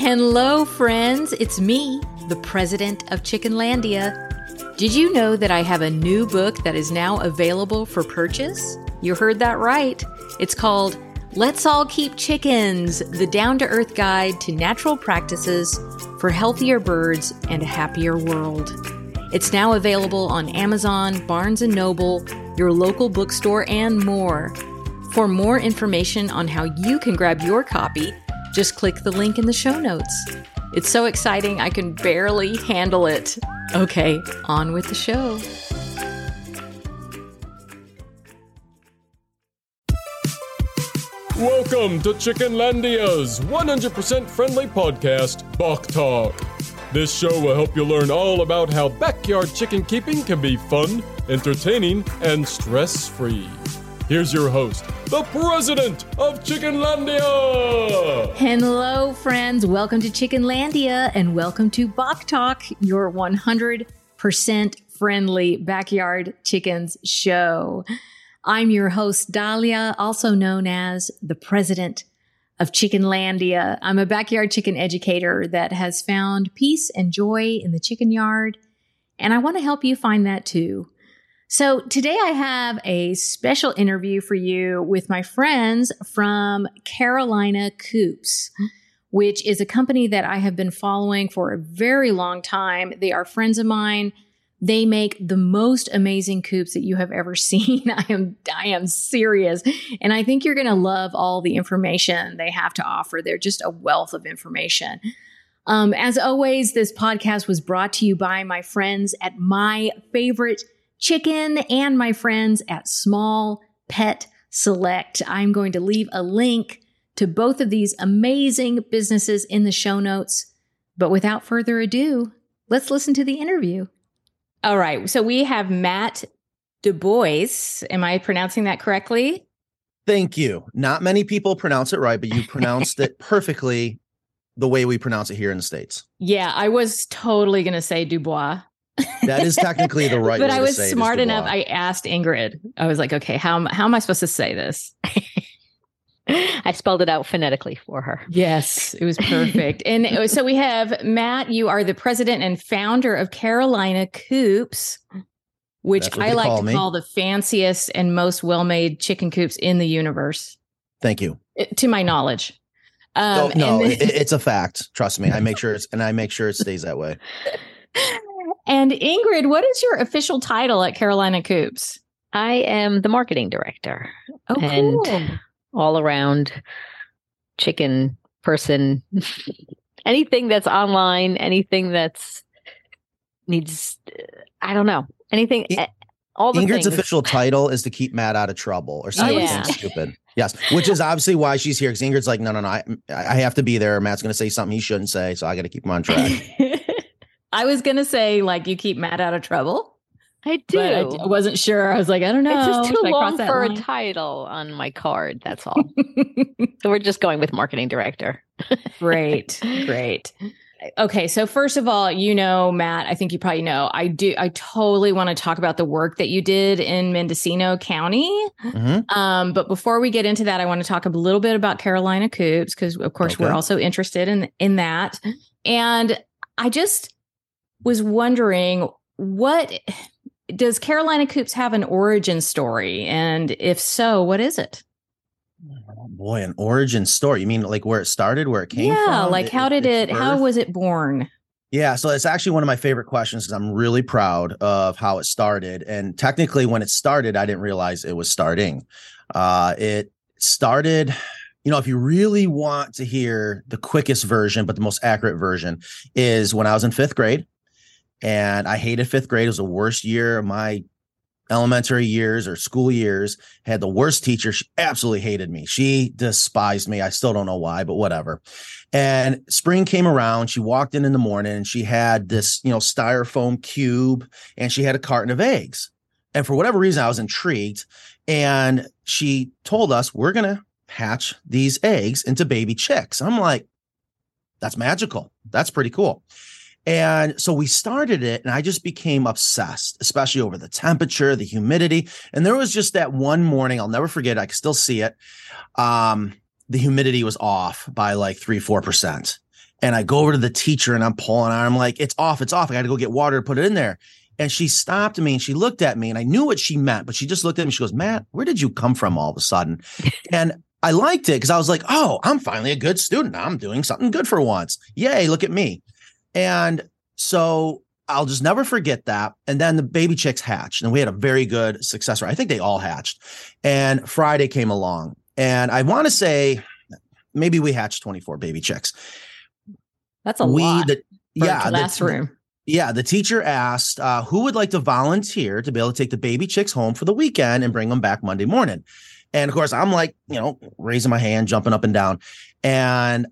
Hello, friends. It's me, the president of Chickenlandia. Did you know that I have a new book that is now available for purchase? You heard that right. It's called Let's All Keep Chickens The Down to Earth Guide to Natural Practices for Healthier Birds and a Happier World. It's now available on Amazon, Barnes & Noble, your local bookstore, and more. For more information on how you can grab your copy, just click the link in the show notes. It's so exciting, I can barely handle it. Okay, on with the show. Welcome to Chickenlandia's 100% friendly podcast, Bawk Tawk. This show will help you learn all about how backyard chicken keeping can be fun, entertaining, and stress free. Here's your host, the president of Chickenlandia. Hello, friends. Welcome to Chickenlandia and welcome to Bawk Tawk, your 100% friendly backyard chickens show. I'm your host, Dahlia, also known as the president of Chickenlandia. I'm a backyard chicken educator that has found peace and joy in the chicken yard, and I want to help you find that too. So today I have a special interview for you with my friends from Carolina Coops, which is a company that I have been following for a very long time. They are friends of mine. They make the most amazing coops that you have ever seen. I am I am serious. And I think you're going to love all the information they have to offer. They're just a wealth of information. Um, as always, this podcast was brought to you by my friends at My Favorite Chicken and my friends at Small Pet Select. I'm going to leave a link to both of these amazing businesses in the show notes. But without further ado, let's listen to the interview. All right. So we have Matt Du Bois. Am I pronouncing that correctly? Thank you. Not many people pronounce it right, but you pronounced it perfectly the way we pronounce it here in the States. Yeah, I was totally going to say Dubois. That is technically the right but I was smart enough. I asked Ingrid. I was like, okay, how, how am I supposed to say this? I spelled it out phonetically for her. Yes, it was perfect. and so we have Matt, you are the president and founder of Carolina Coops, which I like to me. call the fanciest and most well made chicken coops in the universe. Thank you. To my knowledge. Um, oh, no, then- it, it's a fact. Trust me. I make sure it's, and I make sure it stays that way. and Ingrid, what is your official title at Carolina Coops? I am the marketing director. Oh, and cool all around chicken person. anything that's online, anything that's needs, I don't know, anything. Eh, all the Ingrid's things. official title is to keep Matt out of trouble or something yeah. stupid. Yes, which is obviously why she's here. Because Ingrid's like, no, no, no, I, I have to be there. Matt's going to say something he shouldn't say, so I got to keep him on track. I was going to say, like, you keep Matt out of trouble. I do. I, I, wasn't sure. I was like, I don't know. It's just too long for line? a title on my card. That's all. so we're just going with marketing director. great. Great. Okay, so first of all, you know, Matt, I think you probably know, I do, I totally want to talk about the work that you did in Mendocino County. Mm-hmm. Um, but before we get into that, I want to talk a little bit about Carolina Coops because, of course, okay. we're also interested in in that. And I just was wondering what does Carolina Coops have an origin story? And if so, what is it? Oh boy, an origin story. You mean like where it started, where it came yeah, from? Yeah, like how did it, how was it born? Yeah, so it's actually one of my favorite questions because I'm really proud of how it started. And technically, when it started, I didn't realize it was starting. Uh, it started, you know, if you really want to hear the quickest version, but the most accurate version, is when I was in fifth grade and I hated fifth grade. It was the worst year of my elementary years or school years. Had the worst teacher. She absolutely hated me. She despised me. I still don't know why, but whatever. And spring came around. She walked in in the morning and she had this, you know, styrofoam cube and she had a carton of eggs. And for whatever reason, I was intrigued. And she told us, we're going to hatch these eggs into baby chicks. I'm like, that's magical. That's pretty cool. And so we started it, and I just became obsessed, especially over the temperature, the humidity. And there was just that one morning, I'll never forget, I can still see it. Um, the humidity was off by like three, four percent. And I go over to the teacher and I'm pulling on. I'm like, it's off, it's off. I got to go get water to put it in there. And she stopped me and she looked at me and I knew what she meant, but she just looked at me. She goes, Matt, where did you come from all of a sudden? and I liked it because I was like, oh, I'm finally a good student. I'm doing something good for once. Yay, look at me. And so I'll just never forget that. And then the baby chicks hatched, and we had a very good successor. I think they all hatched. And Friday came along, and I want to say maybe we hatched 24 baby chicks. That's a we, lot. The, yeah, classroom. The, yeah, the teacher asked uh, who would like to volunteer to be able to take the baby chicks home for the weekend and bring them back Monday morning. And of course, I'm like, you know, raising my hand, jumping up and down. And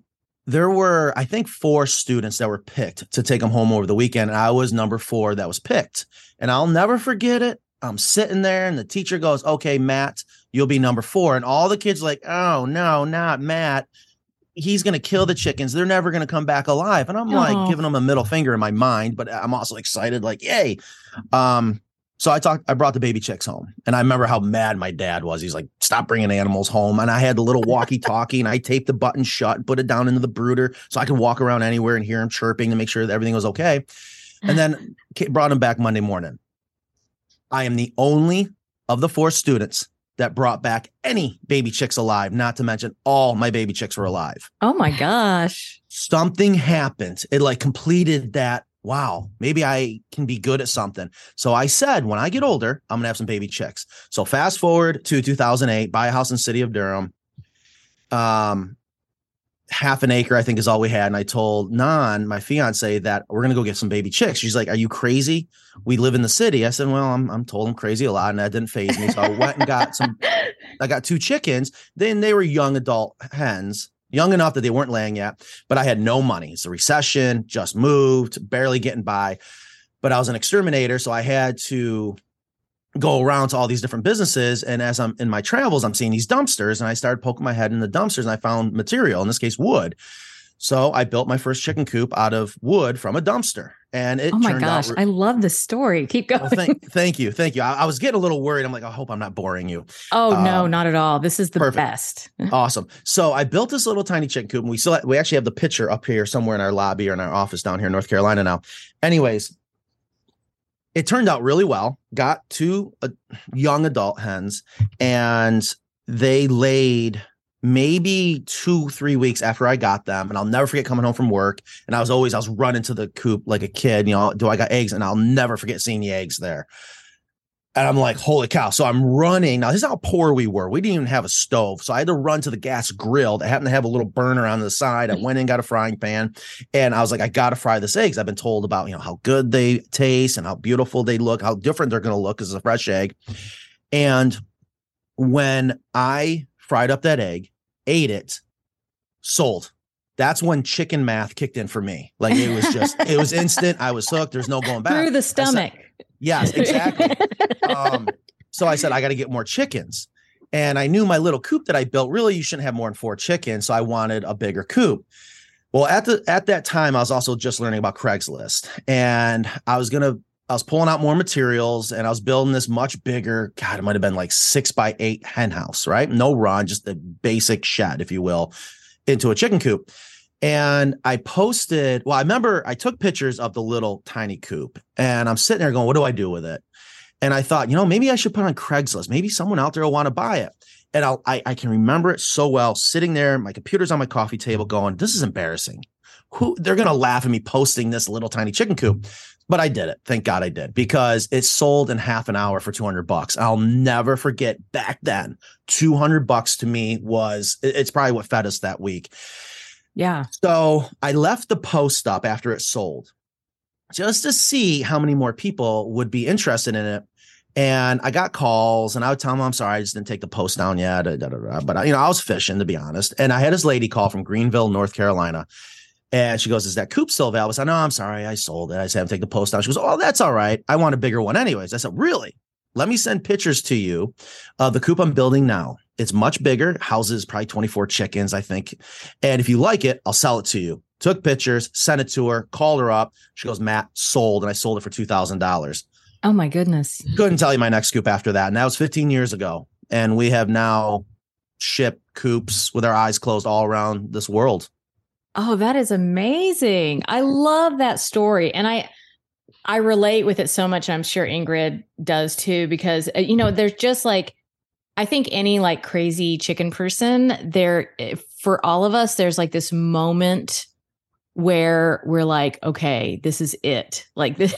there were, I think, four students that were picked to take them home over the weekend. And I was number four that was picked. And I'll never forget it. I'm sitting there and the teacher goes, Okay, Matt, you'll be number four. And all the kids like, Oh, no, not Matt. He's going to kill the chickens. They're never going to come back alive. And I'm oh. like giving them a middle finger in my mind, but I'm also excited, like, Yay. Um, so I talked, I brought the baby chicks home and I remember how mad my dad was. He's like, stop bringing animals home. And I had the little walkie talkie and I taped the button shut and put it down into the brooder so I could walk around anywhere and hear him chirping to make sure that everything was okay. And then brought him back Monday morning. I am the only of the four students that brought back any baby chicks alive, not to mention all my baby chicks were alive. Oh my gosh. Something happened. It like completed that wow, maybe I can be good at something. So I said, when I get older, I'm gonna have some baby chicks. So fast forward to 2008, buy a house in city of Durham. Um, half an acre, I think, is all we had. And I told Nan, my fiance, that we're gonna go get some baby chicks. She's like, "Are you crazy? We live in the city." I said, "Well, I'm I'm told I'm crazy a lot, and that didn't phase me." So I went and got some. I got two chickens. Then they were young adult hens young enough that they weren't laying yet, but I had no money. It's a recession, just moved, barely getting by. But I was an exterminator, so I had to go around to all these different businesses. And as I'm in my travels, I'm seeing these dumpsters, and I started poking my head in the dumpsters, and I found material, in this case, wood. So I built my first chicken coop out of wood from a dumpster. And it oh my gosh, re- I love this story. Keep going. Well, thank, thank, you. Thank you. I, I, was getting a little worried. I'm like, I hope I'm not boring you. Oh, um, no, not at all. This is the perfect. best. awesome. So I built this little tiny chicken coop and we still, we actually have the picture up here somewhere in our lobby or in our office down here in North Carolina now. Anyways, it turned out really well. Got two uh, young adult hens and they laid maybe two, three weeks after I got them. And I'll never forget coming home from work. And I was always, I was running to the coop like a kid, you know, do I got eggs? And I'll never forget seeing the eggs there. And I'm like, holy cow. So I'm running. Now, this is how poor we were. We didn't even have a stove. So I had to run to the gas grill that happened to have a little burner on the side. I mm-hmm. went in, got a frying pan, and I was like, I got to fry this eggs. I've been told about, you know, how good they taste and how beautiful they look, how different they're going to look as a fresh egg. Mm-hmm. And when I fried up that egg, ate it, sold. That's when chicken math kicked in for me. Like it was just, it was instant. I was hooked. There's no going back. Through the stomach. Said, yes, exactly. um, so I said, I got to get more chickens. And I knew my little coop that I built, really, you shouldn't have more than four chickens. So I wanted a bigger coop. Well, at the at that time, I was also just learning about Craigslist, and I was gonna I was pulling out more materials and I was building this much bigger, God, it might have been like six by eight hen house, right? No run, just a basic shed, if you will, into a chicken coop. And I posted, well, I remember I took pictures of the little tiny coop and I'm sitting there going, what do I do with it? And I thought, you know, maybe I should put on Craigslist. Maybe someone out there will want to buy it. And I'll, I, I can remember it so well sitting there, my computer's on my coffee table going, this is embarrassing. Who they're going to laugh at me posting this little tiny chicken coop but I did it. Thank God I did because it sold in half an hour for 200 bucks. I'll never forget back then, 200 bucks to me was it's probably what fed us that week. Yeah. So I left the post up after it sold just to see how many more people would be interested in it. And I got calls and I would tell them, I'm sorry, I just didn't take the post down yet. But, you know, I was fishing to be honest. And I had this lady call from Greenville, North Carolina. And she goes, Is that coop still available? I said, No, I'm sorry. I sold it. I said, I'm taking the post down. She goes, Oh, that's all right. I want a bigger one anyways. I said, Really? Let me send pictures to you of the coop I'm building now. It's much bigger, houses probably 24 chickens, I think. And if you like it, I'll sell it to you. Took pictures, sent it to her, called her up. She goes, Matt, sold. And I sold it for $2,000. Oh my goodness. Couldn't tell you my next coop after that. And that was 15 years ago. And we have now shipped coops with our eyes closed all around this world. Oh, that is amazing. I love that story. And I I relate with it so much. I'm sure Ingrid does too, because uh, you know, there's just like I think any like crazy chicken person, there eh, for all of us, there's like this moment where we're like, okay, this is it. Like this,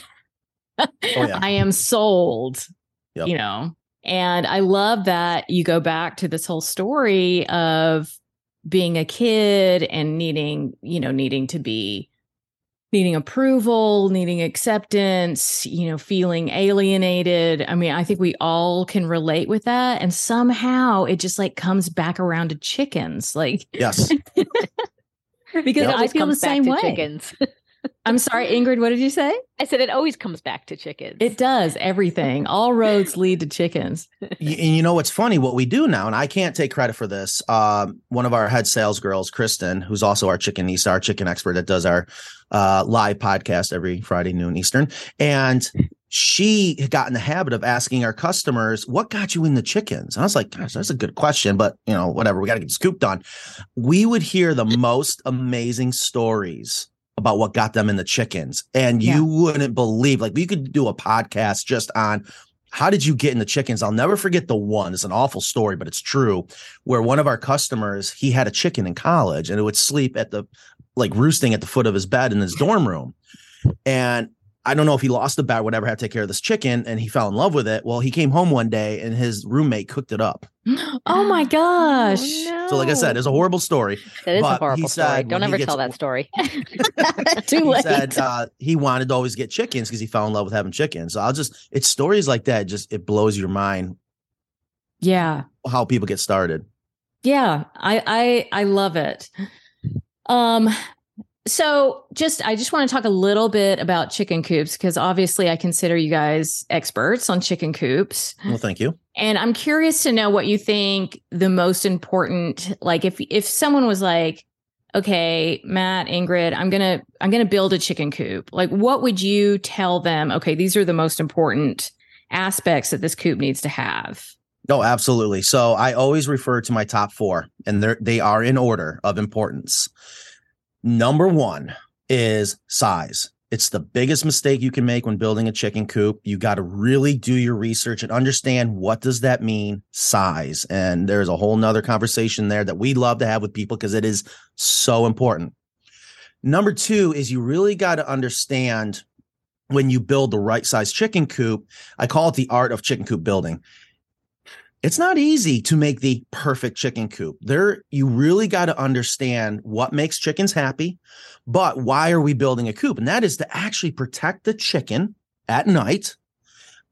oh, yeah. I am sold, yep. you know? And I love that you go back to this whole story of being a kid and needing, you know, needing to be needing approval, needing acceptance, you know, feeling alienated. I mean, I think we all can relate with that. And somehow it just like comes back around to chickens. Like, yes. because I feel the same way. Chickens. I'm sorry, Ingrid, what did you say? I said it always comes back to chickens. It does. Everything. All roads lead to chickens. you, you know what's funny? What we do now, and I can't take credit for this. Um, one of our head sales girls, Kristen, who's also our chickenista, our chicken expert that does our uh, live podcast every Friday noon Eastern, and she got in the habit of asking our customers, "What got you in the chickens?" And I was like, "Gosh, that's a good question, but you know, whatever. We got to get scooped on." We would hear the most amazing stories about what got them in the chickens. And you yeah. wouldn't believe, like, we could do a podcast just on how did you get in the chickens? I'll never forget the one. It's an awful story, but it's true. Where one of our customers, he had a chicken in college and it would sleep at the, like, roosting at the foot of his bed in his dorm room. And I don't know if he lost the bet, whatever, had to take care of this chicken, and he fell in love with it. Well, he came home one day and his roommate cooked it up. Oh my gosh! Oh, no. So, like I said, it's a horrible story. That is a horrible story. Don't ever tell that story. Too late. He said uh, he wanted to always get chickens because he fell in love with having chickens. So I'll just, it's stories like that. Just it blows your mind. Yeah. How people get started. Yeah, I I I love it. Um, so just I just want to talk a little bit about chicken coops because obviously I consider you guys experts on chicken coops. Well, thank you. And I'm curious to know what you think the most important like if if someone was like okay, Matt, Ingrid, I'm going to I'm going to build a chicken coop. Like what would you tell them, okay, these are the most important aspects that this coop needs to have? Oh, absolutely. So I always refer to my top 4 and they are in order of importance. Number one is size. It's the biggest mistake you can make when building a chicken coop. You got to really do your research and understand what does that mean, size. And there's a whole nother conversation there that we love to have with people because it is so important. Number two is you really got to understand when you build the right size chicken coop. I call it the art of chicken coop building it's not easy to make the perfect chicken coop. There, you really got to understand what makes chickens happy, but why are we building a coop? And that is to actually protect the chicken at night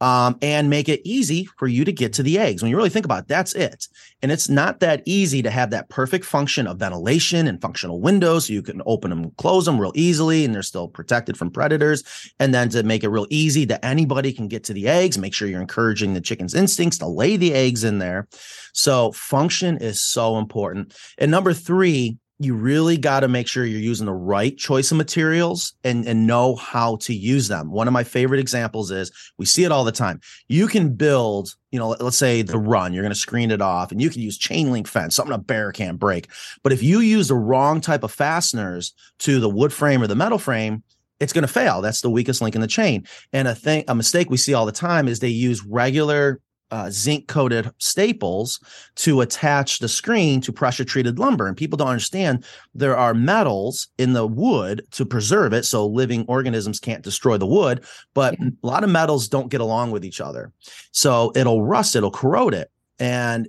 um, and make it easy for you to get to the eggs. When you really think about it, that's it. And it's not that easy to have that perfect function of ventilation and functional windows so you can open them, close them real easily, and they're still protected from predators. And then to make it real easy that anybody can get to the eggs, make sure you're encouraging the chicken's instincts to lay the eggs in there. So function is so important. And number three, you really got to make sure you're using the right choice of materials and, and know how to use them. One of my favorite examples is we see it all the time. You can build, you know, let's say the run, you're going to screen it off and you can use chain link fence, something a bear can't break. But if you use the wrong type of fasteners to the wood frame or the metal frame, it's going to fail. That's the weakest link in the chain. And a thing, a mistake we see all the time is they use regular uh, zinc coated staples to attach the screen to pressure treated lumber. And people don't understand there are metals in the wood to preserve it so living organisms can't destroy the wood, but a lot of metals don't get along with each other. So it'll rust, it'll corrode it. And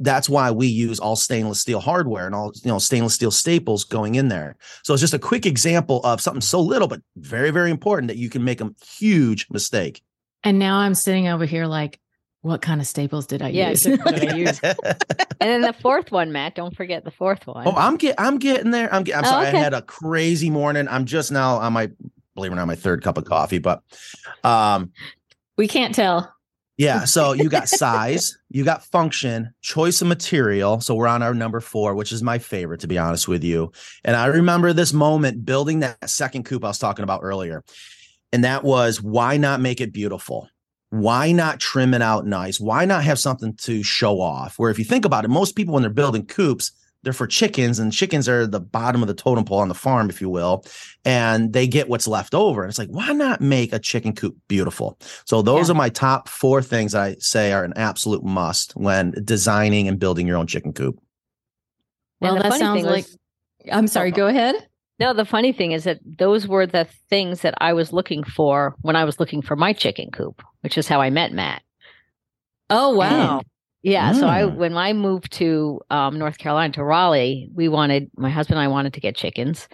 that's why we use all stainless steel hardware and all you know stainless steel staples going in there. So it's just a quick example of something so little but very very important that you can make a huge mistake. And now I'm sitting over here like what kind of staples did I yeah, use? did I use? and then the fourth one, Matt. Don't forget the fourth one. Oh, I'm get I'm getting there. I'm get, I'm oh, sorry. Okay. I had a crazy morning. I'm just now on my believe it or not my third cup of coffee, but um, we can't tell. Yeah. So you got size, you got function, choice of material. So we're on our number four, which is my favorite, to be honest with you. And I remember this moment building that second coop I was talking about earlier. And that was why not make it beautiful? Why not trim it out nice? Why not have something to show off? Where if you think about it, most people when they're building coops, they're for chickens and chickens are the bottom of the totem pole on the farm if you will and they get what's left over and it's like why not make a chicken coop beautiful so those yeah. are my top four things i say are an absolute must when designing and building your own chicken coop well that sounds like was, i'm sorry go ahead no the funny thing is that those were the things that i was looking for when i was looking for my chicken coop which is how i met matt oh wow and yeah. Mm. So I, mm. when I moved to um, North Carolina to Raleigh, we wanted my husband and I wanted to get chickens,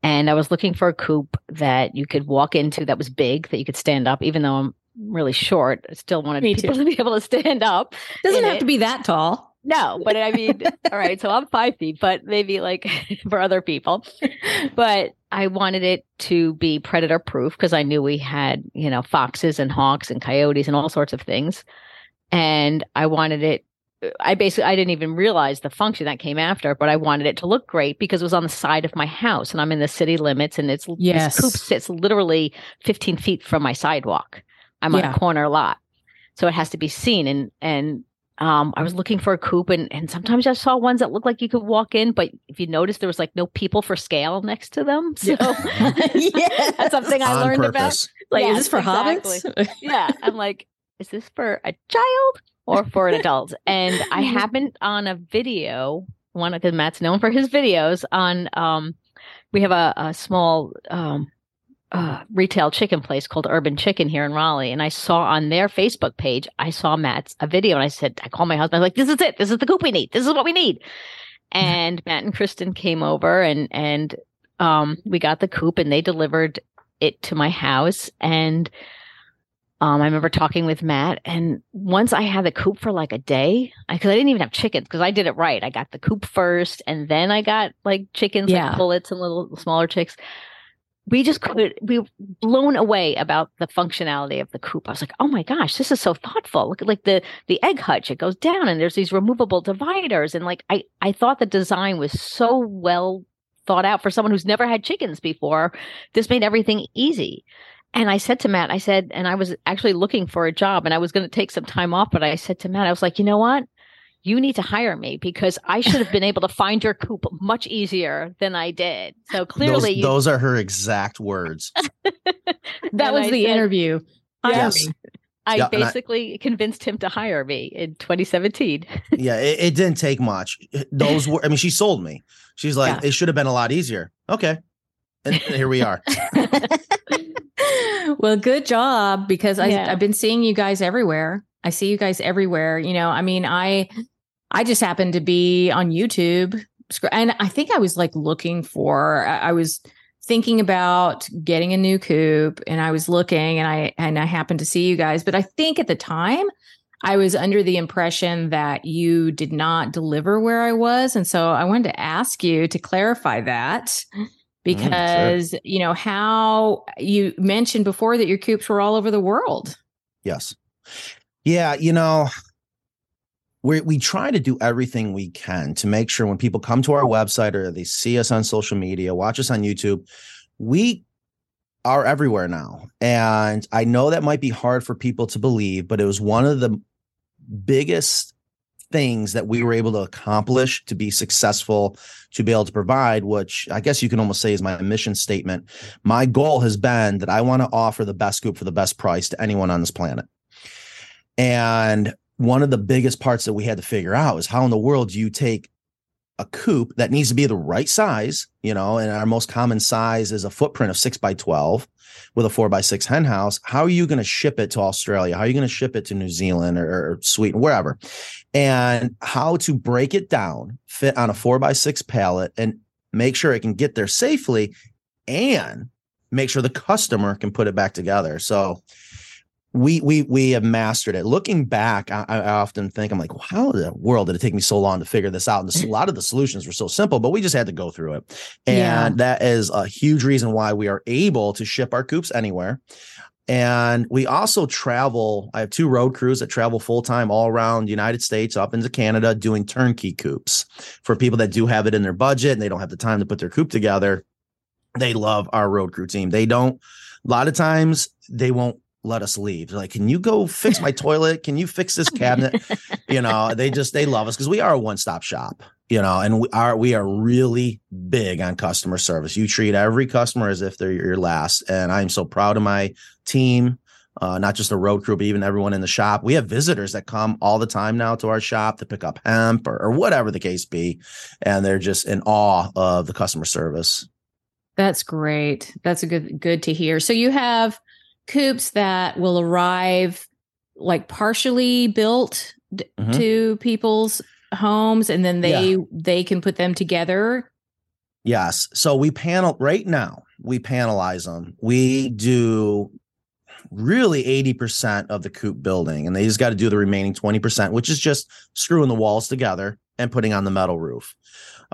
and I was looking for a coop that you could walk into that was big that you could stand up. Even though I'm really short, I still wanted Me people too. to be able to stand up. Doesn't have it. to be that tall. No, but I mean, all right. So I'm five feet, but maybe like for other people. But I wanted it to be predator proof because I knew we had, you know, foxes and hawks and coyotes and all sorts of things and I wanted it. I basically I didn't even realize the function that came after, but I wanted it to look great because it was on the side of my house, and I'm in the city limits, and it's yes. this coop sits literally 15 feet from my sidewalk. I'm yeah. on a corner lot, so it has to be seen. And and um, I was looking for a coop, and and sometimes I saw ones that looked like you could walk in, but if you notice, there was like no people for scale next to them. So yeah, that's something I on learned purpose. about. Like, yes, is this for exactly. hobbits? yeah, I'm like, is this for a child or for an adult? And I happened on a video, one because Matt's known for his videos on um we have a, a small um uh, retail chicken place called Urban Chicken here in Raleigh. And I saw on their Facebook page, I saw Matt's a video and I said, I called my husband, I was like, this is it. This is the coop we need. This is what we need. And Matt and Kristen came over and, and, um, we got the coop and they delivered it to my house. And um, I remember talking with Matt, and once I had the coop for like a day, because I, I, didn't even have chickens, because I did it right. I got the coop first, and then I got like chickens, yeah. like pullets and little smaller chicks. We just could, we were blown away about the functionality of the coop. I was like, oh my gosh, this is so thoughtful. Look at like the the egg hutch; it goes down, and there's these removable dividers, and like I I thought the design was so well thought out for someone who's never had chickens before. This made everything easy. And I said to Matt, I said, and I was actually looking for a job and I was going to take some time off, but I said to Matt, I was like, you know what? You need to hire me because I should have been able to find your coop much easier than I did. So clearly, those, you- those are her exact words. that was I the said, interview. Yes. I yeah, basically I, convinced him to hire me in 2017. yeah, it, it, didn't take much. Those were, I mean, she sold me. She's like, yeah. it should have been a lot easier. Okay. And here we are. well, good job because I, yeah. I've been seeing you guys everywhere. I see you guys everywhere. You know, I mean, I I just happened to be on YouTube, and I think I was like looking for. I was thinking about getting a new coop, and I was looking, and I and I happened to see you guys. But I think at the time, I was under the impression that you did not deliver where I was, and so I wanted to ask you to clarify that because mm, sure. you know how you mentioned before that your coops were all over the world. Yes. Yeah, you know, we we try to do everything we can to make sure when people come to our website or they see us on social media, watch us on YouTube, we are everywhere now. And I know that might be hard for people to believe, but it was one of the biggest things that we were able to accomplish to be successful to be able to provide which i guess you can almost say is my mission statement my goal has been that i want to offer the best scoop for the best price to anyone on this planet and one of the biggest parts that we had to figure out is how in the world do you take a coop that needs to be the right size, you know, and our most common size is a footprint of six by 12 with a four by six hen house. How are you going to ship it to Australia? How are you going to ship it to New Zealand or, or Sweden, wherever? And how to break it down, fit on a four by six pallet and make sure it can get there safely and make sure the customer can put it back together. So, we we we have mastered it. Looking back, I, I, often think I'm like, how in the world did it take me so long to figure this out? And this, a lot of the solutions were so simple, but we just had to go through it, and yeah. that is a huge reason why we are able to ship our coops anywhere. And we also travel. I have two road crews that travel full time all around the United States, up into Canada, doing turnkey coops for people that do have it in their budget and they don't have the time to put their coop together. They love our road crew team. They don't. A lot of times they won't let us leave. They're like, can you go fix my toilet? Can you fix this cabinet? you know, they just they love us because we are a one stop shop. you know and we are we are really big on customer service you treat every customer as if they're your last and i'm so proud of my team uh, not just the road crew but even everyone in the shop we have visitors that come all the time now to our shop to pick up hemp or, or whatever the case be and they're just in awe of the customer service that's great that's a good good to hear so you have coops that will arrive like partially built mm-hmm. to people's homes and then they yeah. they can put them together? Yes. So we panel right now we panelize them we do really 80% of the coop building and they just got to do the remaining 20% which is just screwing the walls together and putting on the metal roof.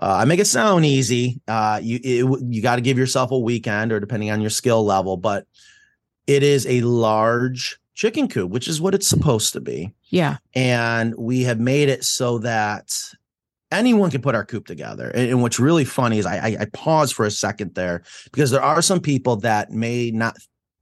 Uh, i make it sound easy. Uh, you it, you got to give yourself a weekend or depending on your skill level but it is a large chicken coop, which is what it's mm. supposed to be. Yeah. And we have made it so that anyone can put our coop together. And, and what's really funny is I, I, I pause for a second there because there are some people that may not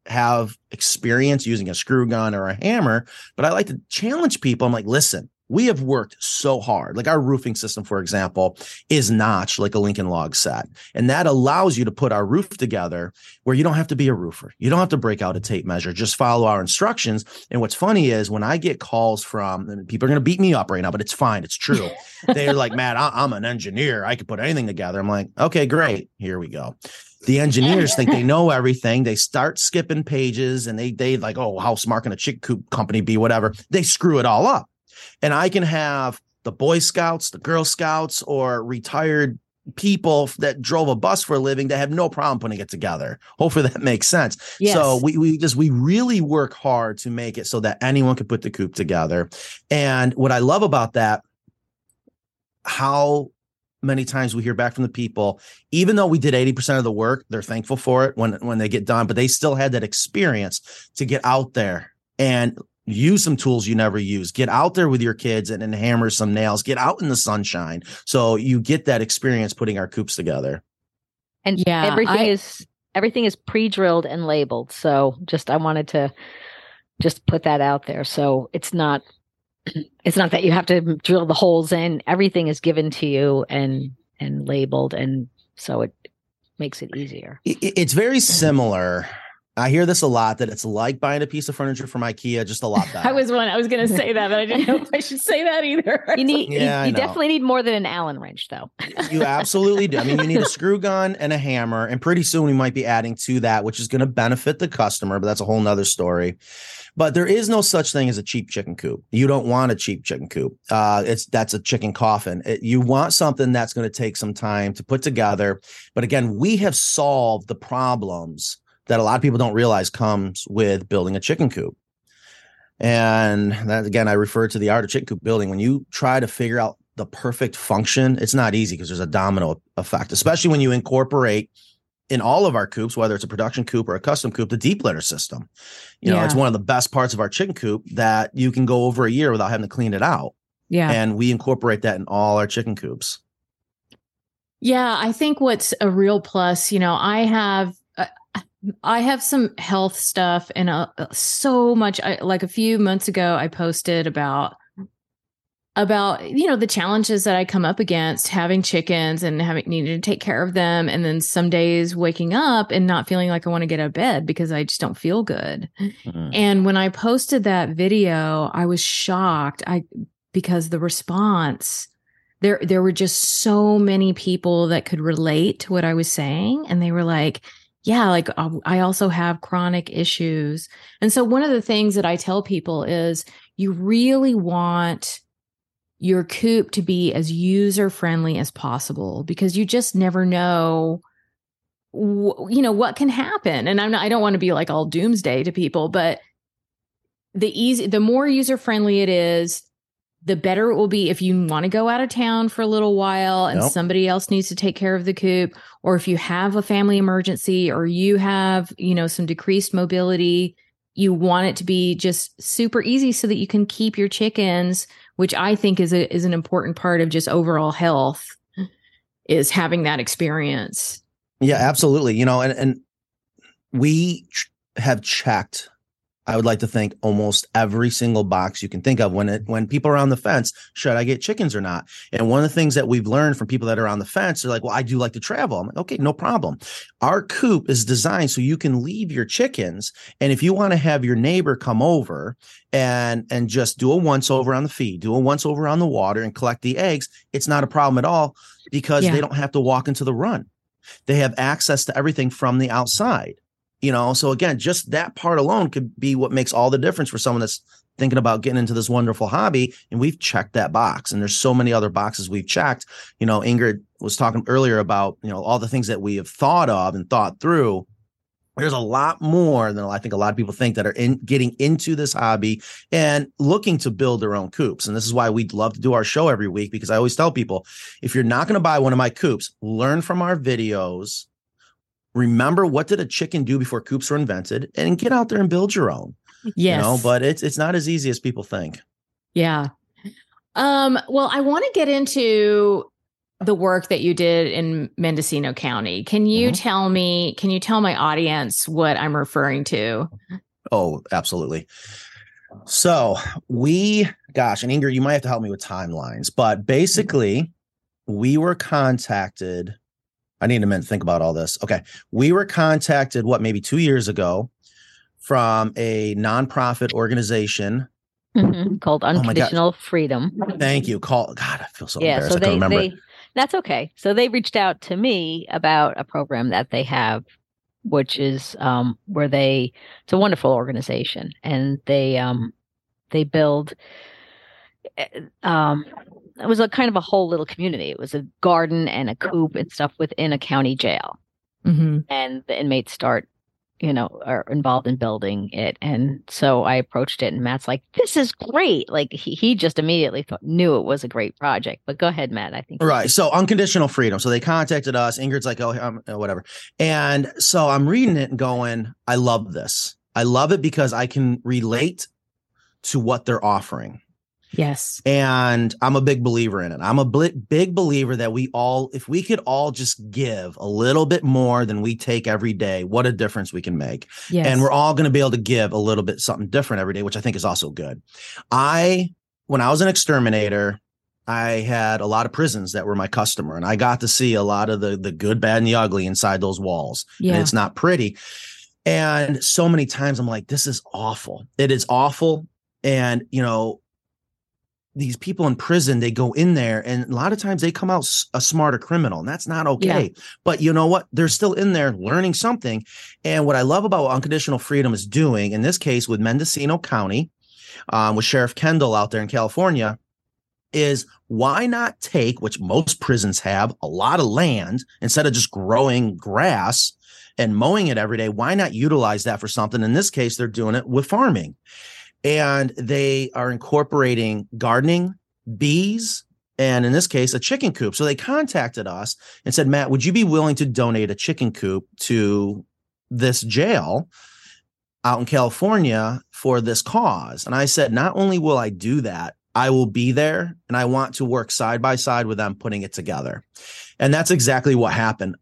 have experience using a screw gun or a hammer, but I like to challenge people. I'm like, listen, we have worked so hard. Like our roofing system, for example, is notched like a Lincoln log set. And that allows you to put our roof together where you don't have to be a roofer. You don't have to break out a tape measure. Just follow our instructions. And what's funny is when I get calls from people are going to beat me up right now, but it's fine. It's true. They're like, Matt, I- am an engineer. I could put anything together. I'm like, okay, great. Here we go the engineers think they know everything. They start skipping pages and they they like, oh, how smart can a chick coop company be? Whatever. They screw it all up and I can have the Boy Scouts, the Girl Scouts, or retired people that drove a bus for a living that have no problem putting it together. Hopefully that makes sense. Yes. So we we just we really work hard to make it so that anyone can put the coop together. And what I love about that, how many times we hear back from the people, even though we did 80% of the work, they're thankful for it when when they get done, but they still had that experience to get out there and use some tools you never use. Get out there with your kids and, and hammer some nails. Get out in the sunshine. So you get that experience putting our coops together. And yeah everything I, is everything is pre-drilled and labeled. So just i wanted to just put that out there. So it's not it's not that you have to drill the holes in. Everything is given to you and and labeled. And so it makes it easier. It's very similar I hear this a lot that it's like buying a piece of furniture from IKEA, just a lot better. I was one. I was going to say that, but I didn't know if I should say that either. You need. Yeah, you, you definitely need more than an Allen wrench, though. you absolutely do. I mean, you need a screw gun and a hammer, and pretty soon we might be adding to that, which is going to benefit the customer. But that's a whole nother story. But there is no such thing as a cheap chicken coop. You don't want a cheap chicken coop. Uh, it's that's a chicken coffin. It, you want something that's going to take some time to put together. But again, we have solved the problems that a lot of people don't realize comes with building a chicken coop. And that again, I refer to the art of chicken coop building. When you try to figure out the perfect function, it's not easy because there's a domino effect, especially when you incorporate in all of our coops, whether it's a production coop or a custom coop, the deep litter system. You know, yeah. it's one of the best parts of our chicken coop that you can go over a year without having to clean it out. Yeah. And we incorporate that in all our chicken coops. Yeah, I think what's a real plus, you know, I have I have some health stuff and uh, so much. I, like a few months ago, I posted about about you know the challenges that I come up against having chickens and having needed to take care of them, and then some days waking up and not feeling like I want to get out of bed because I just don't feel good. Mm-hmm. And when I posted that video, I was shocked. I because the response there there were just so many people that could relate to what I was saying, and they were like yeah, like um, I also have chronic issues. And so one of the things that I tell people is you really want your coop to be as user friendly as possible because you just never know you know what can happen and I'm not, I don't want to be like all doomsday to people but the easy the more user friendly it is the better it will be if you want to go out of town for a little while and nope. somebody else needs to take care of the coop or if you have a family emergency or you have you know some decreased mobility you want it to be just super easy so that you can keep your chickens which i think is a is an important part of just overall health is having that experience yeah absolutely you know and and we have checked I would like to think almost every single box you can think of when it when people are on the fence, should I get chickens or not? And one of the things that we've learned from people that are on the fence, they're like, well, I do like to travel. I'm like, okay, no problem. Our coop is designed so you can leave your chickens. And if you want to have your neighbor come over and and just do a once over on the feed, do a once over on the water and collect the eggs, it's not a problem at all because Yeah. they don't have to walk into the run. They have access to everything from the outside you know? So again just that part alone could be what makes all the difference for someone that's thinking about getting into this wonderful hobby. And we've checked that box and there's so many other boxes we've checked. You know ingrid was talking earlier about you know all the things that we have thought of and thought through. There's a lot more than I think a lot of people think that are in getting into this hobby and looking to build their own coops. And this is why we'd love to do our show every week because I always tell people if you're not going to buy one of my coops, learn from our videos, remember what did a chicken do before coops were invented and get out there and build your own Yes. you know but it's it's not as easy as people think Yeah. Um, well, I want to get into the work that you did in Mendocino County. Can you Mhm. tell me, can you tell my audience what I'm referring to? oh absolutely so we gosh and ingrid you might have to help me with timelines but basically we were contacted i need a minute to think about all this okay we were contacted what maybe two years ago from a nonprofit organization Mhm, Called God. Unconditional Freedom. thank you call god i feel so yeah, embarrassed so they, remember they that's okay. So they reached out to me about a program that they have, which is um, where they it's a wonderful organization, and they um, they build. eh, Um, it was a kind of a whole little community. It was a garden and a coop and stuff within a county jail, Mm-hmm. and the inmates start you know are involved in building it and so i approached it and matt's like this is great like he, he just immediately thought, knew it was a great project but go ahead matt i think Right. So unconditional freedom. So they contacted us. Ingrid's like, oh, um, uh, whatever. And so I'm reading it and going, I love this. I love it because I can relate to what they're offering. Yes. And I'm a big believer in it. I'm a big believer that we all, if we could all just give a little bit more than we take every day, what a difference we can make Yes. and we're all going to be able to give a little bit something different every day, which I think is also good. I, when I was an exterminator, I had a lot of prisons that were my customer, and I got to see a lot of the the good, bad, and the ugly inside those walls. yeah. And it's not pretty. And so many times I'm like, this is awful. It is awful. And you know, these people in prison, they go in there, and a lot of times they come out a smarter criminal, and that's not okay. But you know what? They're still in there learning something. And what I love about what Unconditional Freedom is doing, in this case with Mendocino County, um, with Sheriff Kendall out there in California, is why not take, which most prisons have, a lot of land instead of just growing grass and mowing it every day? Why not utilize that for something? In this case, they're doing it with farming. And they are incorporating gardening, bees, and in this case, a chicken coop. So they contacted us and said, Matt, would you be willing to donate a chicken coop to this jail out in California for this cause? And I said, not only will I do that, I will be there and I want to work side by side with them putting it together. And that's exactly what happened.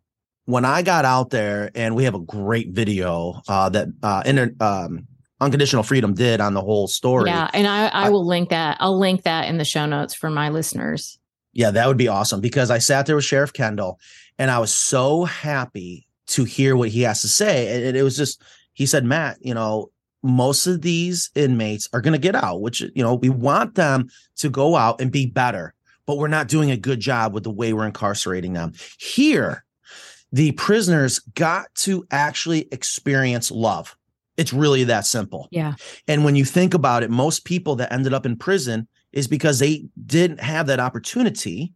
When I got out there, and we have a great video uh, that uh, inter- um, Unconditional Freedom did on the whole story. Yeah. And I, I I- will link that. I'll link that in the show notes for my listeners. Yeah, that would be awesome because I sat there with Sheriff Kendall and I was so happy to hear what he has to say. And it was just, he said, Matt, you know, most of these inmates are going to get out, which, you know, we want them to go out and be better, but we're not doing a good job with the way we're incarcerating them. Here, the prisoners got to actually experience love. It's really that simple. Yeah. And when you think about it, most people that ended up in prison is because they didn't have that opportunity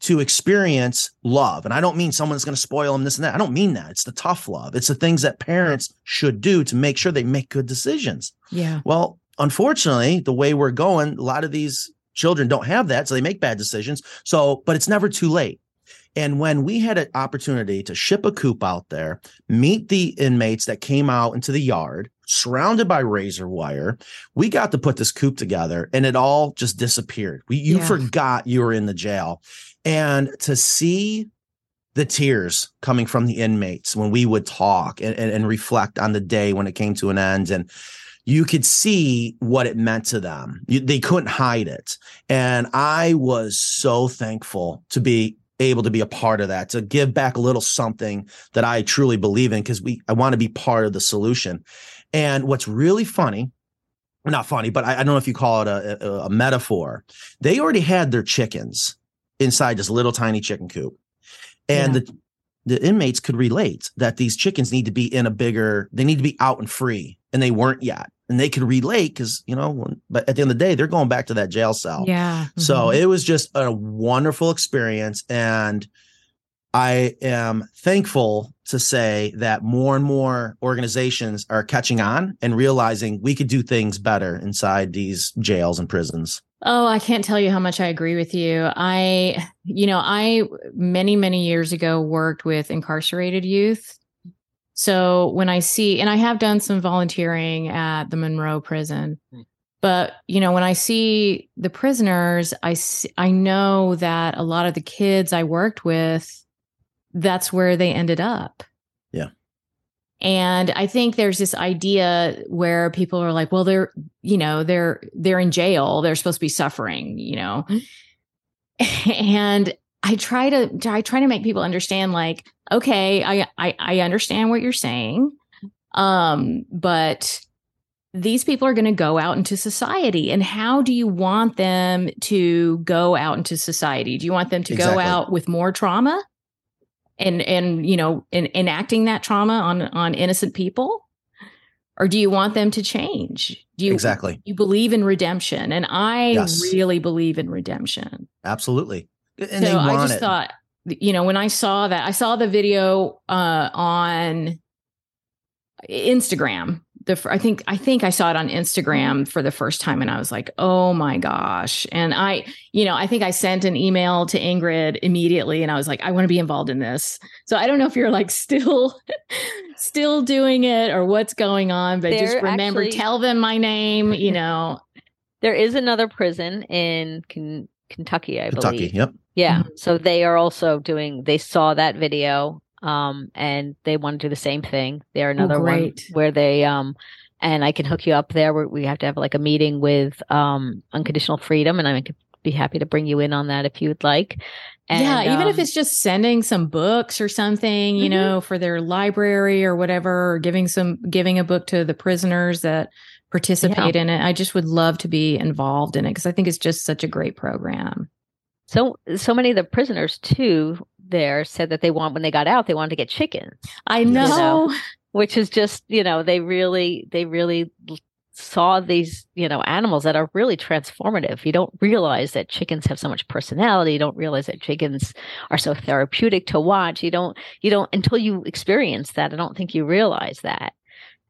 to experience love. And I don't mean someone's going to spoil them this and that. I don't mean that. It's the tough love. It's the things that parents should do to make sure they make good decisions. Yeah. Well, unfortunately, the way we're going, a lot of these children don't have that. So they make bad decisions. So, but it's never too late. And when we had an opportunity to ship a coop out there, meet the inmates that came out into the yard, surrounded by razor wire, we got to put this coop together and it all just disappeared. We, you Yeah. forgot you were in the jail. And to see the tears coming from the inmates when we would talk and, and, and reflect on the day when it came to an end and you could see what it meant to them. You, they couldn't hide it. And I was so thankful to be able to be a part of that, to give back a little something that I truly believe in because we I want to be part of the solution. And what's really funny, not funny, but I, I don't know if you call it a, a, a metaphor. They already had their chickens inside this little tiny chicken coop. And yeah. the the inmates could relate that these chickens need to be in a bigger, they need to be out and free, and they weren't yet. And they could relate because, you know, but at the end of the day, they're going back to that jail cell. Yeah. Mm-hmm. So it was just a wonderful experience. And I am thankful to say that more and more organizations are catching on and realizing we could do things better inside these jails and prisons. Oh, I can't tell you how much I agree with you. I, you know, I many, many years ago worked with incarcerated youth. So when I see, and I have done some volunteering at the Monroe prison, hmm. but you know, when I see the prisoners, I see, I know that a lot of the kids I worked with, that's where they ended up. Yeah. And I think there's this idea where people are like, well, they're, you know, they're they're in jail. They're supposed to be suffering, you know. and I try to I try to make people understand like, okay, I I, I understand what you're saying. Um, but these people are going to go out into society and how do you want them to go out into society do you want them to exactly. go out with more trauma and and you know in, enacting that trauma on on innocent people or do you want them to change do you exactly you believe in redemption and i yes. really believe in redemption absolutely and so i just it. thought you know when i saw that i saw the video uh on instagram the I think I think I saw it on Instagram for the first time and I was like, "Oh my gosh." And I, you know, I think I sent an email to Ingrid immediately and I was like, "I want to be involved in this." So I don't know if you're like still still doing it or what's going on, but just remember actually, tell them my name, you know. There is another prison in K- Kentucky, I Kentucky, believe. Yep. Yeah. Mm-hmm. So they are also doing they saw that video um, and they want to do the same thing. They're oh, another oh, one where they um, and I can hook you up there. Where we have to have like a meeting with um, Unconditional Freedom, and I could be happy to bring you in on that if you'd like. And, yeah, even um, if it's just sending some books or something, you mm-hmm. know, for their library or whatever, or giving some giving a book to the prisoners that participate yeah. in it. I just would love to be involved in it because I think it's just such a great program. So so many of the prisoners too there said that they want when they got out they wanted to get chickens. I know. You know which is just, you know, they really they really saw these, you know, animals that are really transformative. You don't realize that chickens have so much personality. You don't realize that chickens are so therapeutic to watch. You don't you don't until you experience that. I don't think you realize that.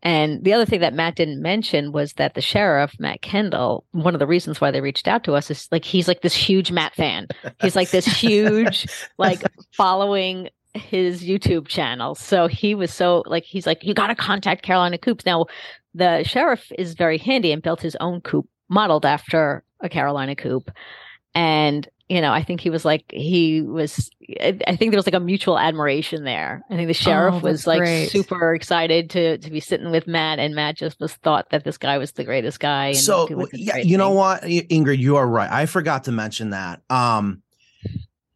And the other thing that Matt didn't mention was that the sheriff, Matt Kendall, one of the reasons why they reached out to us is like he's like this huge Matt fan. He's like this huge, like following his YouTube channel. So he was so like he's like, you gotta contact Carolina Coops. Now the sheriff is very handy and built his own coop modeled after a Carolina coop. And you know, I think he was like he was. I think there was like a mutual admiration there. I think the sheriff oh, was like great. super excited to to be sitting with Matt, and Matt just was thought that this guy was the greatest guy. so yeah, you thing. know what, Ingrid, you are right. I forgot to mention that. Um,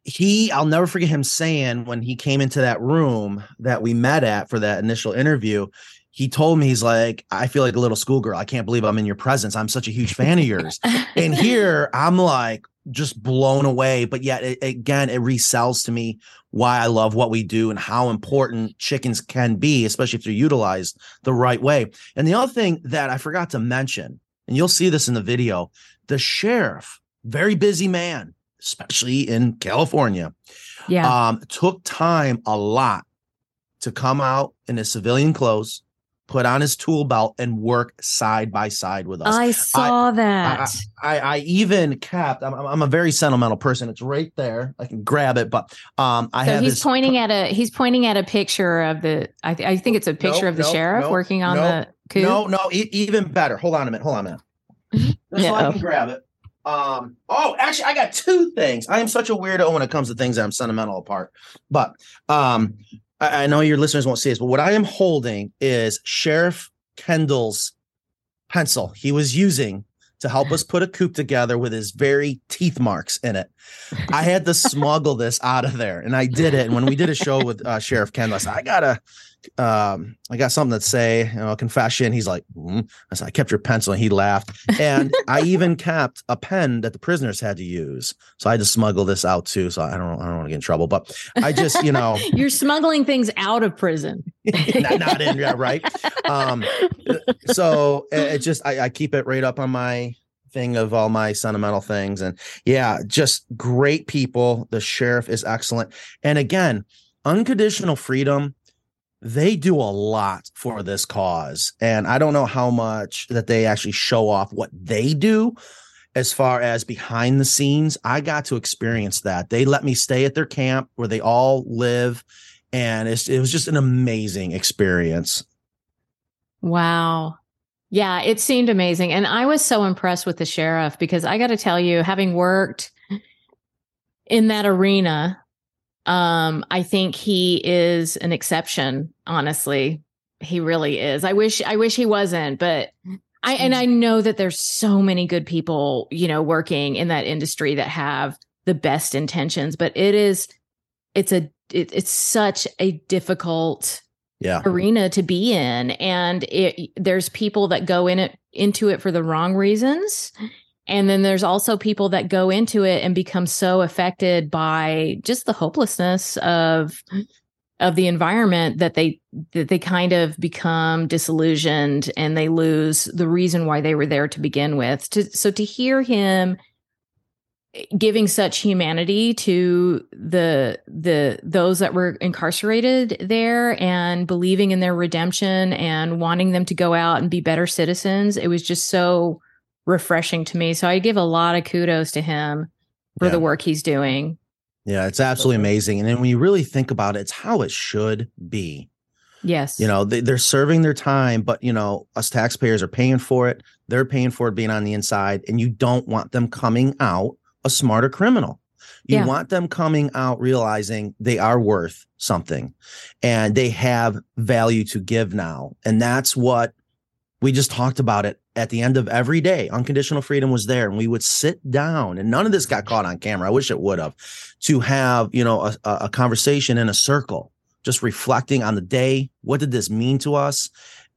he, I'll never forget him saying when he came into that room that we met at for that initial interview he told me he's like i feel like a little schoolgirl i can't believe i'm in your presence i'm such a huge fan of yours and here i'm like just blown away. But yet, it, again, it resells to me why I love what we do and how important chickens can be, especially if they're utilized the right way. And the other thing that I forgot to mention, and you'll see this in the video, the sheriff, very busy man, especially in California, yeah, um, took time a lot to come out in his civilian clothes put on his tool belt and work side by side with us. I saw I, that. I, I, I, even kept. I'm, I'm, a very sentimental person. It's right there. I can grab it, but um, I so have. He's pointing at a. He's pointing at a picture of the. I, th- I think it's a picture of the sheriff working on the coup. No, no, e- even better. Hold on a minute. Hold on a minute. Just so I can grab it. Um, oh, actually, I got two things. I am such a weirdo when it comes to things that I'm sentimental apart. But um, I, I know your listeners won't see this, but what I am holding is Sheriff Kendall's pencil he was using to help us put a coop together with his very teeth marks in it. I had to smuggle this out of there, and I did it. And when we did a show with uh, Sheriff Kendall, I said, I gotta, um, I got something to say, you know, a confession. He's like, mm. I said, I kept your pencil, and he laughed. And I even kept a pen that the prisoners had to use, so I had to smuggle this out too. So I don't, I don't want to get in trouble, but I just, you know, you're smuggling things out of prison, not, not, in, yeah, right. Um, so it, it just, I, I keep it right up on my thing of all my sentimental things. And yeah, just great people. The sheriff is excellent. And again, unconditional freedom, they do a lot for this cause. And I don't know how much that they actually show off what they do as far as behind the scenes. I got to experience that. They let me stay at their camp where they all live. And it was just an amazing experience. Wow. Yeah, it seemed amazing. And I was so impressed with the sheriff because I got to tell you, having worked in that arena, um, I think he is an exception, honestly. He really is. I wish I wish he wasn't, but I and I know that there's so many good people, you know, working in that industry that have the best intentions, but it is it's a it, it's such a difficult yeah. arena to be in and it, there's people that go in it into it for the wrong reasons and then there's also people that go into it and become so affected by just the hopelessness of of the environment that they that they kind of become disillusioned and they lose the reason why they were there to begin with. To, so to hear him giving such humanity to the the those that were incarcerated there and believing in their redemption and wanting them to go out and be better citizens it was just so refreshing to me so i give a lot of kudos to him for yeah. the work he's doing yeah it's absolutely amazing and then when you really think about it it's how it should be yes you know they, they're serving their time but you know us taxpayers are paying for it they're paying for it being on the inside and you don't want them coming out a smarter criminal. You yeah. want them coming out realizing they are worth something and they have value to give now. And that's what we just talked about it at the end of every day. Unconditional freedom was there and we would sit down and none of this got caught on camera. I wish it would have to have, you know, a, a conversation in a circle, just reflecting on the day. What did this mean to us?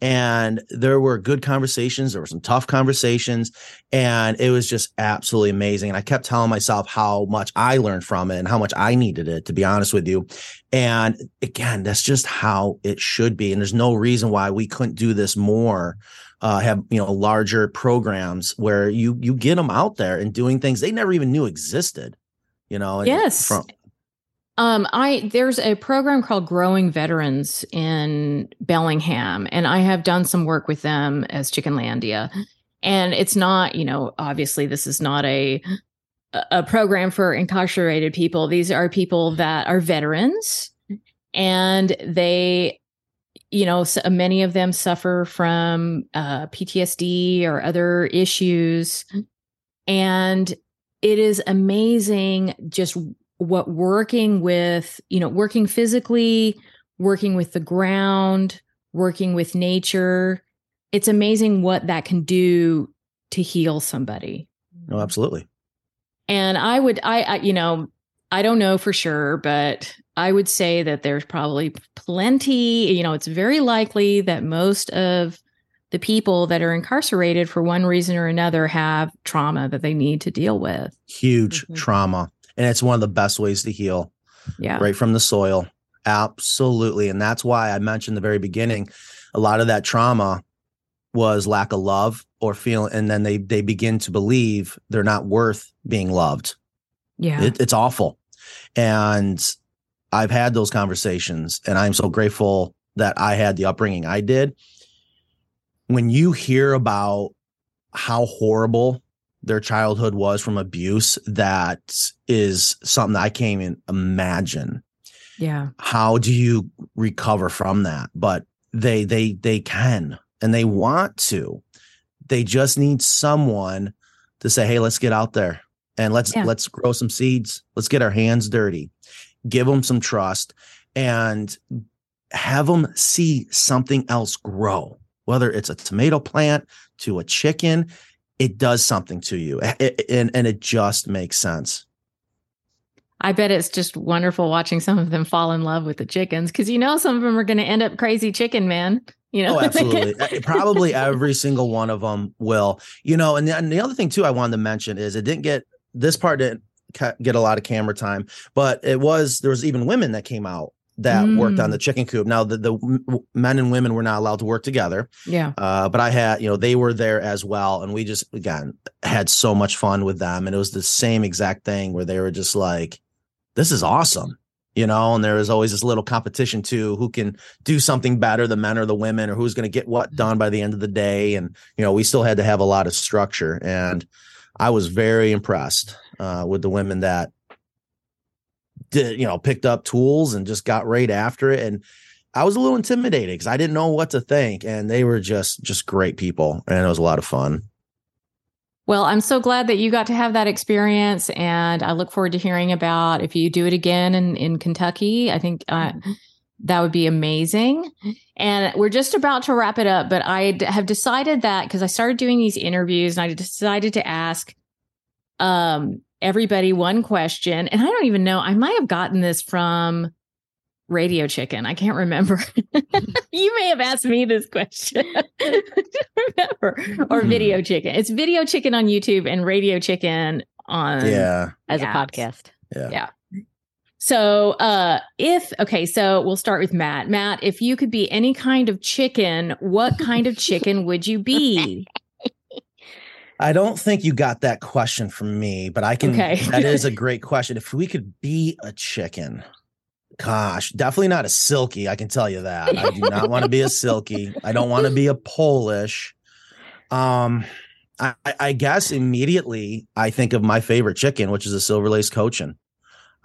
And there were good conversations there were some tough conversations and it was just absolutely amazing. And i kept telling myself how much i learned from it and how much i needed it to be honest with you. And again that's just how it should be. And there's no reason why we couldn't do this more uh, have you know larger programs where you you get them out there and doing things they never even knew existed you know yes. from um, I there's a program called Growing Veterans in Bellingham, and I have done some work with them as Chickenlandia. And it's not, you know, obviously this is not a a program for incarcerated people. These are people that are veterans, and they, you know, many of them suffer from uh, PTSD or other issues, and it is amazing just what working with, you know, working physically, working with the ground, working with nature, it's amazing what that can do to heal somebody. Oh, absolutely. And I would, I, I, you know, I don't know for sure, but I would say that there's probably plenty, you know, it's very likely that most of the people that are incarcerated for one reason or another have trauma that they need to deal with. Huge mm-hmm. trauma and it's one of the best ways to heal. Yeah. Right from the soil. Absolutely. And that's why I mentioned the very beginning a lot of that trauma was lack of love or feeling and then they they begin to believe they're not worth being loved. Yeah. It, it's awful. And I've had those conversations and I'm so grateful that I had the upbringing I did. When you hear about how horrible their childhood was from abuse that is something that I can't even imagine. Yeah. How do you recover from that? But they they they can and they want to. They just need someone to say, "Hey, let's get out there and let's yeah. let's grow some seeds. Let's get our hands dirty. Give them some trust and have them see something else grow." whether it's a tomato plant to a chicken, it does something to you. and, and it just makes sense. I bet it's just wonderful watching some of them fall in love with the chickens because you know some of them are going to end up crazy chicken man. You know, oh, absolutely. Probably every single one of them will. You know, and the, and the other thing too I wanted to mention is it didn't get this part didn't get a lot of camera time, but it was there was even women that came out that mm. worked on the mm. chicken coop. Now the, the men and women were not allowed to work together. Yeah. Uh, but I had, you know, they were there as well. And we just again had so much fun with them. And it was the same exact thing where they were just like, this is awesome. You know, and there was always this little competition too, who can do something better, the men or the women, or who's going to get what mm. done by the end of the day. And, you know, we still had to have a lot of structure. And I was very impressed uh, with the women that did, you know, picked up tools and just got right after it. And I was a little intimidated because I didn't know what to think. And they were just, just great people. And it was a lot of fun. Well, I'm so glad that you got to have that experience. And I look forward to hearing about if you do it again in, in Kentucky. I think uh, that would be amazing. And we're just about to wrap it up, but I have decided that because I started doing these interviews and I decided to ask um, everybody one question. And I don't even know, I might have gotten this from Radio Chicken. I can't remember. you may have asked me this question. remember. Or hmm. Video Chicken. It's Video Chicken on YouTube and Radio Chicken on Yeah. as a podcast. Yeah. Yeah. So, uh, if okay, so we'll start with Matt. Matt, if you could be any kind of chicken, what kind of chicken would you be? I don't think you got that question from me, but I can. Okay. that is a great question. If we could be a chicken, gosh, definitely not a Silkie. I can tell you that. I do not want to be a Silkie. I don't want to be a Polish. Um, I, I guess immediately I think of my favorite chicken, which is a silver lace cochin.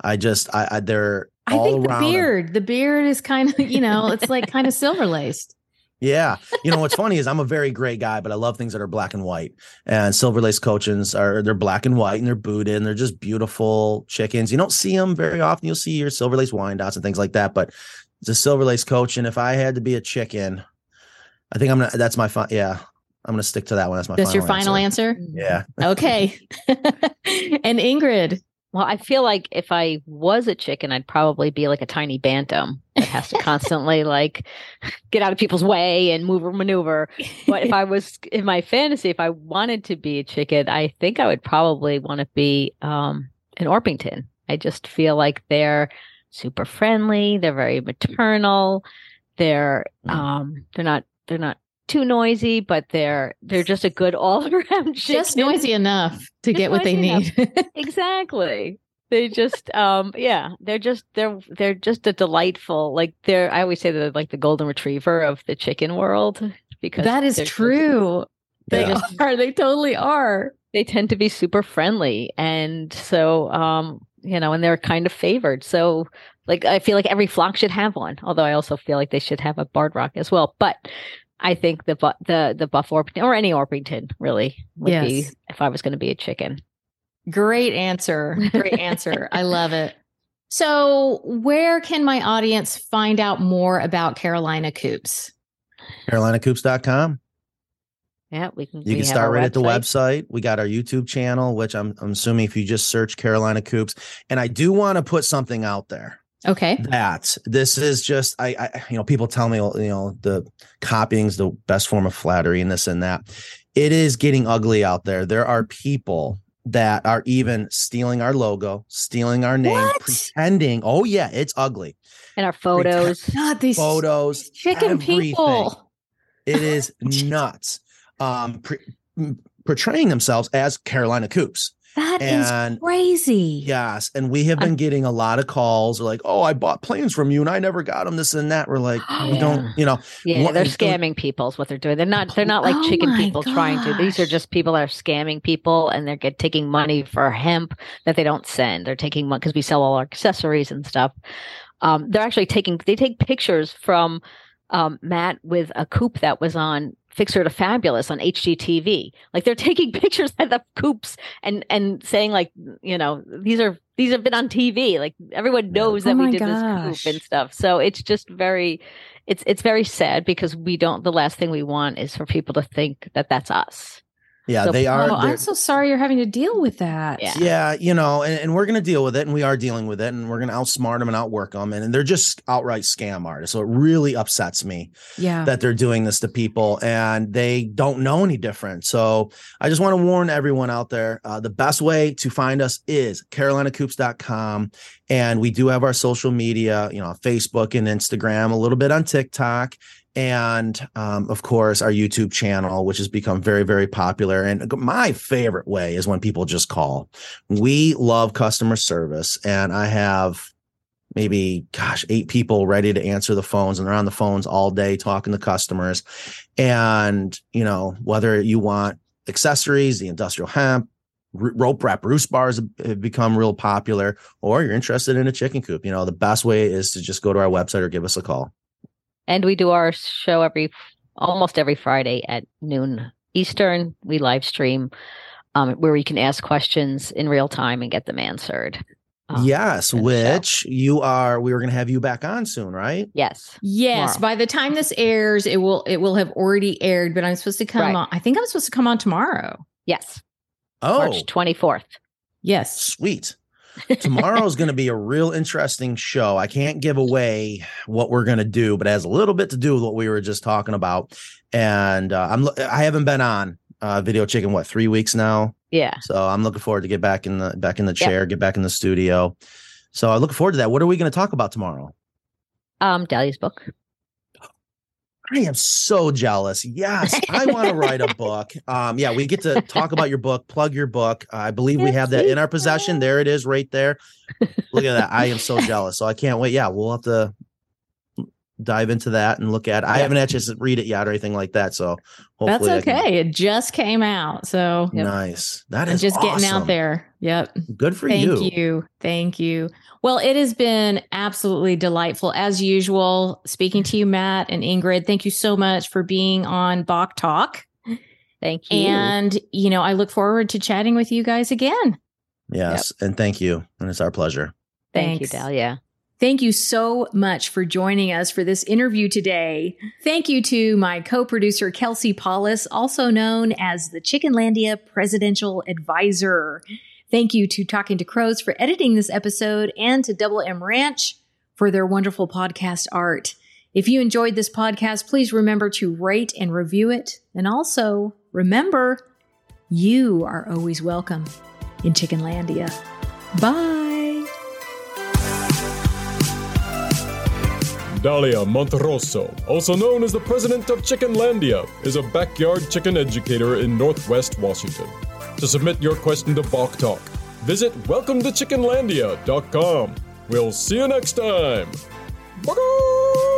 I just, I, I they're. I think the beard, the beard is kind of, you know, it's like kind of silver laced. Yeah. You know, what's funny is I'm a very gray guy, but I love things that are black and white. And silver lace cochins are they're black and white and they're booted and they're just beautiful chickens. You don't see them very often. You'll see your silver lace Wyandottes and things like that, but it's a silver lace cochin. If I had to be a chicken, I think I'm gonna that's my fun. Yeah. I'm gonna stick to that one. That's my That's your final answer. answer? Yeah. okay. and Ingrid, well, I feel like if I was a chicken, I'd probably be like a tiny bantam that has to constantly like get out of people's way and move or maneuver. But if I was in my fantasy, if I wanted to be a chicken, I think I would probably want to be um, an Orpington. I just feel like they're super friendly. They're very maternal. They're mm. um, they're not they're not too noisy, but they're they're just a good all around Just noisy enough to just get what they need. exactly. They just um yeah, they're just they're they're just a delightful like they're I always say they're like the golden retriever of the chicken world because that is true. they yeah. are. They totally are. They tend to be super friendly and so um you know and they're kind of favored. So like I feel like every flock should have one. Although I also feel like they should have a barred rock as well. But I think the the the Buff Orpington or any Orpington really would yes. be if I was going to be a chicken. Great answer. Great answer. I love it. So, where can my audience find out more about Carolina Coops? CarolinaCoops.com. Yeah, we can. You can start right website. at the website. We got our YouTube channel, which I'm, I'm assuming if you just search Carolina Coops, and I do want to put something out there. Okay. That this is just I, I you know people tell me you know the copying is the best form of flattery and this and that. It is getting ugly out there. There are people that are even stealing our logo, stealing our name, what? pretending. Oh yeah, it's ugly. And our photos. Pretend, God, these photos. Chicken everything. people. It is nuts. Um, pre- portraying themselves as Carolina Coops. That and, is crazy. Yes. And we have been I'm, getting a lot of calls like, oh, I bought planes from you and I never got them, this and that. We're like, we yeah. don't, you know. Yeah, what, they're scamming people is what they're doing. They're not they're not like oh chicken people gosh. trying to. These are just people that are scamming people and they're get, taking money for hemp that they don't send. They're taking money because we sell all our accessories and stuff. Um, they're actually taking they take pictures from um, Matt with a coop that was on Fixer to Fabulous on HGTV. Like they're taking pictures of the coops and and saying like, you know, these are these have been on TV. Like everyone knows Oh that we did gosh. this coop and stuff. So it's just very, it's it's very sad because we don't. The last thing we want is for people to think that that's us. Yeah, So- they are. Oh, I'm so sorry you're having to deal with that. Yeah. Yeah, you know, and, and we're going to deal with it, and we are dealing with it, and we're going to outsmart them and outwork them, and, and they're just outright scam artists. So it really upsets me Yeah. that they're doing this to people, and they don't know any different. So I just want to warn everyone out there: uh, the best way to find us is CarolinaCoops.com, and we do have our social media, you know, Facebook and Instagram, a little bit on TikTok. And um, of course, our YouTube channel, which has become very, very popular. And my favorite way is when people just call. We love customer service, and I have maybe, gosh, eight people ready to answer the phones, and they're on the phones all day talking to customers. And, you know, whether you want accessories, the industrial hemp, rope wrap roost bars have become real popular, or you're interested in a chicken coop, you know, the best way is to just go to our website or give us a call. And we do our show every almost every Friday at noon Eastern. We live stream um, where you can ask questions in real time and get them answered. Um, yes, in the which you are, we were going to have you back on soon, right? Yes. Yes, tomorrow. by the time this airs, it will it will have already aired. But I'm supposed to come Right. on. I think I'm supposed to come on tomorrow. Yes. Oh, March 24th. Yes. sweet. Tomorrow is going to be a real interesting show. I can't give away what we're going to do, but it has a little bit to do with what we were just talking about. And uh, I'm I haven't been on uh, Video Chicken what three weeks now, Yeah. so I'm looking forward to get back in the back in the Yep. chair, get back in the studio. So I look forward to that. What are we going to talk about tomorrow? Um, Dahlia's book. I am so jealous. Yes, I want to write a book. Um, yeah, we get to talk about your book, plug your book. I believe we have that in our possession. There it is, right there. Look at that. I am so jealous. So I can't wait. Yeah, we'll have to dive into that and look at. I Yeah. haven't had a chance to read it yet or anything like that. So That's hopefully, I can- okay. It just came out. So Yep. Nice. That is it's is just getting out there. Yep. Good for Thank you. Thank you. Thank you. Well, it has been absolutely delightful as usual speaking to you, Matt and Ingrid. Thank you so much for being on Bawk Tawk. Thank you. And, you know, I look forward to chatting with you guys again. Yes, and thank you. And it's our pleasure. Thank you, Thanks. Dahlia. Thank you so much for joining us for this interview today. Thank you to my co-producer, Kelsey Paulus, also known as the Chickenlandia Presidential Advisor. Thank you to Talking to Crows for editing this episode and to Double M Ranch for their wonderful podcast art. If you enjoyed this podcast, please remember to rate and review it. And also remember, you are always welcome in Chickenlandia. Bye. Dalia Monterosso, also known as the president of Chickenlandia, is a backyard chicken educator in Northwest Washington. To submit your question to Bawk Tawk, visit welcometochickenlandia.com. We'll see you next time. Bye.